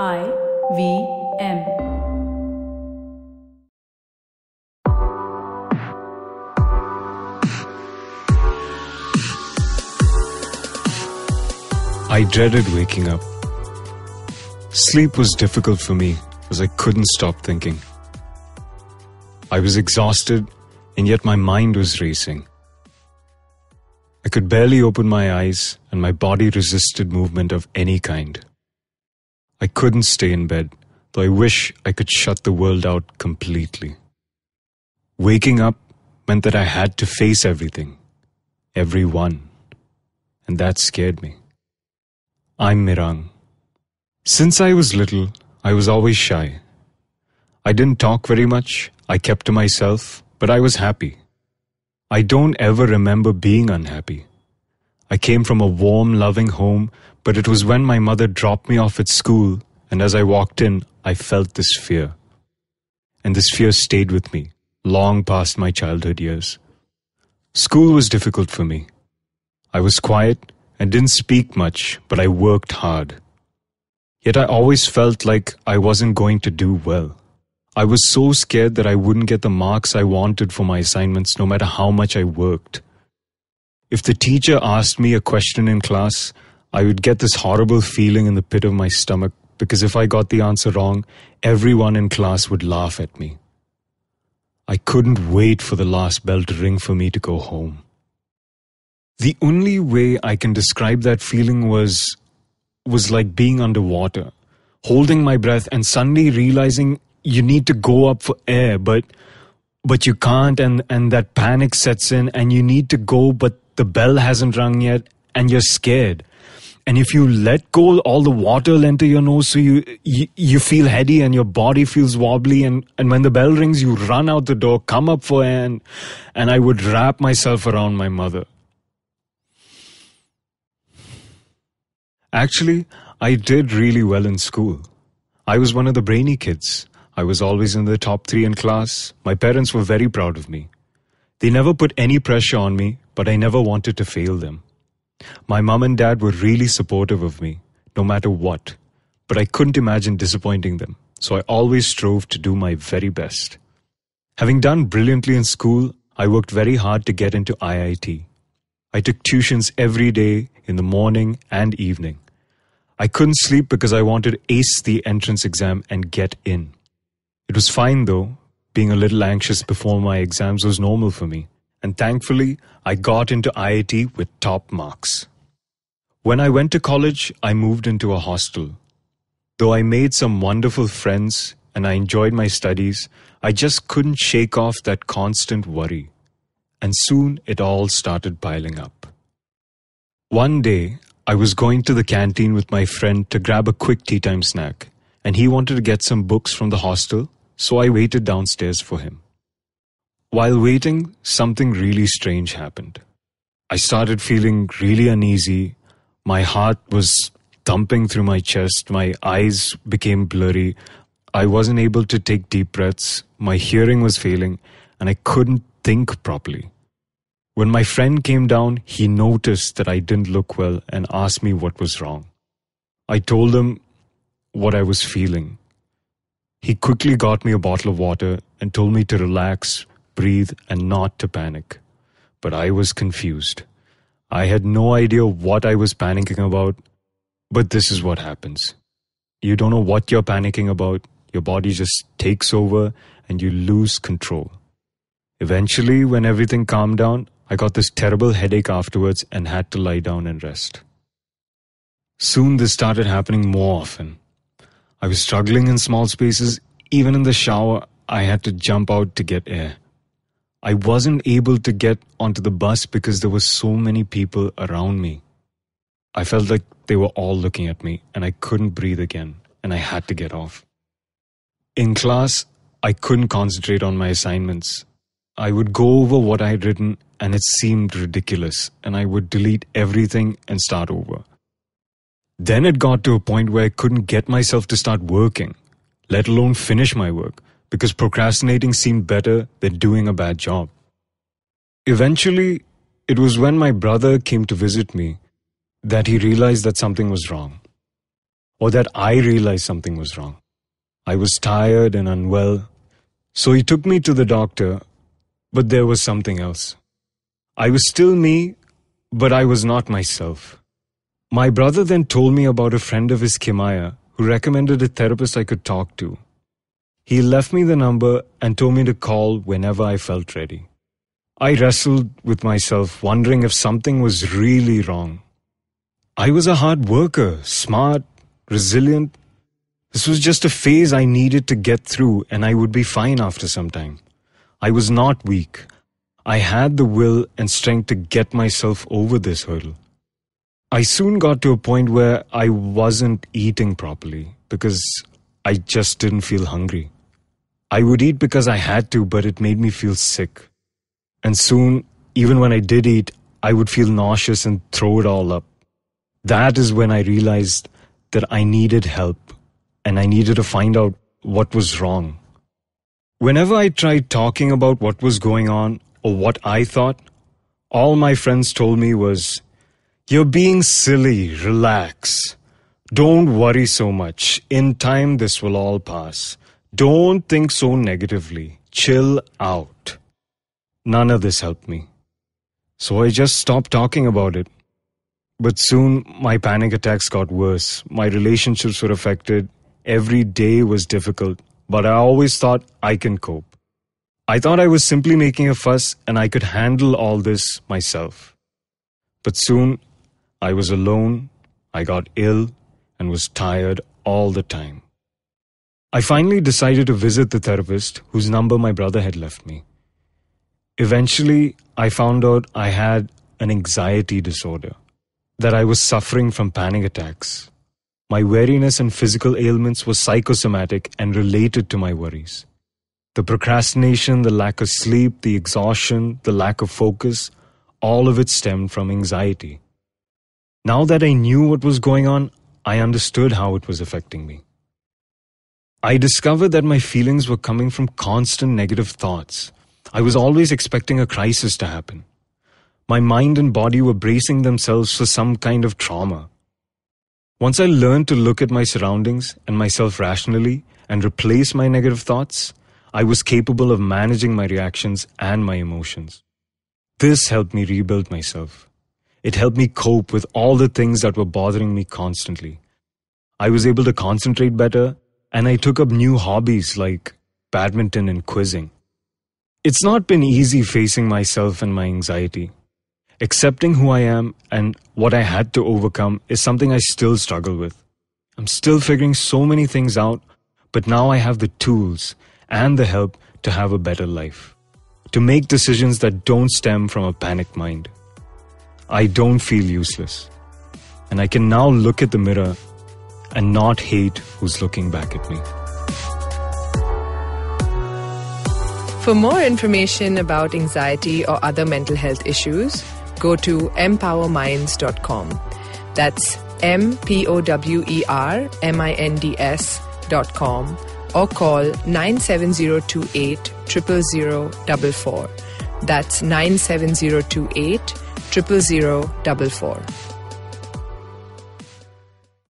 I V M. I dreaded waking up. Sleep was difficult for me as I couldn't stop thinking. I was exhausted, and yet my mind was racing. I could barely open my eyes, and my body resisted movement of any kind. I couldn't stay in bed, though I wish I could shut the world out completely. Waking up meant that I had to face everything, everyone, and that scared me. I'm Mirang. Since I was little, I was always shy. I didn't talk very much, I kept to myself, but I was happy. I don't ever remember being unhappy. I came from a warm, loving home, but it was when my mother dropped me off at school, and as I walked in, I felt this fear. And this fear stayed with me long past my childhood years. School was difficult for me. I was quiet and didn't speak much, but I worked hard. Yet I always felt like I wasn't going to do well. I was so scared that I wouldn't get the marks I wanted for my assignments no matter how much I worked. If the teacher asked me a question in class, I would get this horrible feeling in the pit of my stomach because if I got the answer wrong, everyone in class would laugh at me. I couldn't wait for the last bell to ring for me to go home. The only way I can describe that feeling was was like being underwater, holding my breath and suddenly realizing you need to go up for air, but but you can't, and and that panic sets in, and you need to go, but the bell hasn't rung yet, and you're scared. And if you let go, all the water will enter your nose, so you, you you feel heady and your body feels wobbly. And, and when the bell rings, you run out the door, come up for air, and, and I would wrap myself around my mother. Actually, I did really well in school. I was one of the brainy kids. I was always in the top three in class. My parents were very proud of me. They never put any pressure on me, but I never wanted to fail them. My mom and dad were really supportive of me, no matter what, but I couldn't imagine disappointing them, so I always strove to do my very best. Having done brilliantly in school, I worked very hard to get into IIT. I took tuitions every day in the morning and evening. I couldn't sleep because I wanted to ace the entrance exam and get in. It was fine though. Being a little anxious before my exams was normal for me. And thankfully, I got into IIT with top marks. When I went to college, I moved into a hostel. Though I made some wonderful friends and I enjoyed my studies, I just couldn't shake off that constant worry. And soon it all started piling up. One day, I was going to the canteen with my friend to grab a quick tea time snack, and he wanted to get some books from the hostel so I waited downstairs for him. While waiting, something really strange happened. I started feeling really uneasy. My heart was thumping through my chest. My eyes became blurry. I wasn't able to take deep breaths. My hearing was failing, and I couldn't think properly. When my friend came down, he noticed that I didn't look well and asked me what was wrong. I told him what I was feeling. He quickly got me a bottle of water and told me to relax, breathe, and not to panic. But I was confused. I had no idea what I was panicking about, but this is what happens. You don't know what you're panicking about, your body just takes over and you lose control. Eventually, when everything calmed down, I got this terrible headache afterwards and had to lie down and rest. Soon this started happening more often. I was struggling in small spaces. Even in the shower, I had to jump out to get air. I wasn't able to get onto the bus because there were so many people around me. I felt like they were all looking at me and I couldn't breathe again and I had to get off. In class, I couldn't concentrate on my assignments. I would go over what I had written and it seemed ridiculous and I would delete everything and start over. Then it got to a point where I couldn't get myself to start working, let alone finish my work, because procrastinating seemed better than doing a bad job. Eventually, it was when my brother came to visit me that he realized that something was wrong. or that I realized something was wrong. I was tired and unwell, so he took me to the doctor, but there was something else. I was still me, but I was not myself. My brother then told me about a friend of his, Kimaya, who recommended a therapist I could talk to. He left me the number and told me to call whenever I felt ready. I wrestled with myself, wondering if something was really wrong. I was a hard worker, smart, resilient. This was just a phase I needed to get through, and I would be fine after some time. I was not weak. I had the will and strength to get myself over this hurdle. I soon got to a point where I wasn't eating properly because I just didn't feel hungry. I would eat because I had to, but it made me feel sick. And soon, even when I did eat, I would feel nauseous and throw it all up. That is when I realized that I needed help and I needed to find out what was wrong. Whenever I tried talking about what was going on or what I thought, all my friends told me was, you're being silly. Relax. Don't worry so much. In time, this will all pass. Don't think so negatively. Chill out. None of this helped me. So I just stopped talking about it. But soon, my panic attacks got worse. My relationships were affected. Every day was difficult. But I always thought I can cope. I thought I was simply making a fuss and I could handle all this myself. But soon, I was alone, I got ill, and was tired all the time. I finally decided to visit the therapist whose number my brother had left me. Eventually, I found out I had an anxiety disorder, that I was suffering from panic attacks. My weariness and physical ailments were psychosomatic and related to my worries. The procrastination, the lack of sleep, the exhaustion, the lack of focus, all of it stemmed from anxiety. Now that I knew what was going on, I understood how it was affecting me. I discovered that my feelings were coming from constant negative thoughts. I was always expecting a crisis to happen. My mind and body were bracing themselves for some kind of trauma. Once I learned to look at my surroundings and myself rationally and replace my negative thoughts, I was capable of managing my reactions and my emotions. This helped me rebuild myself. It helped me cope with all the things that were bothering me constantly. I was able to concentrate better, and I took up new hobbies like badminton and quizzing. It's not been easy facing myself and my anxiety. Accepting who I am and what I had to overcome is something I still struggle with. I'm still figuring so many things out, but now I have the tools and the help to have a better life. To make decisions that don't stem from a panicked mind. I don't feel useless. And I can now look at the mirror and not hate who's looking back at me. For more information about anxiety or other mental health issues, go to mpowerminds.com. That's M P O W E R M I N D S dot com or call 97028 00044. That's 97028 triple zero double four.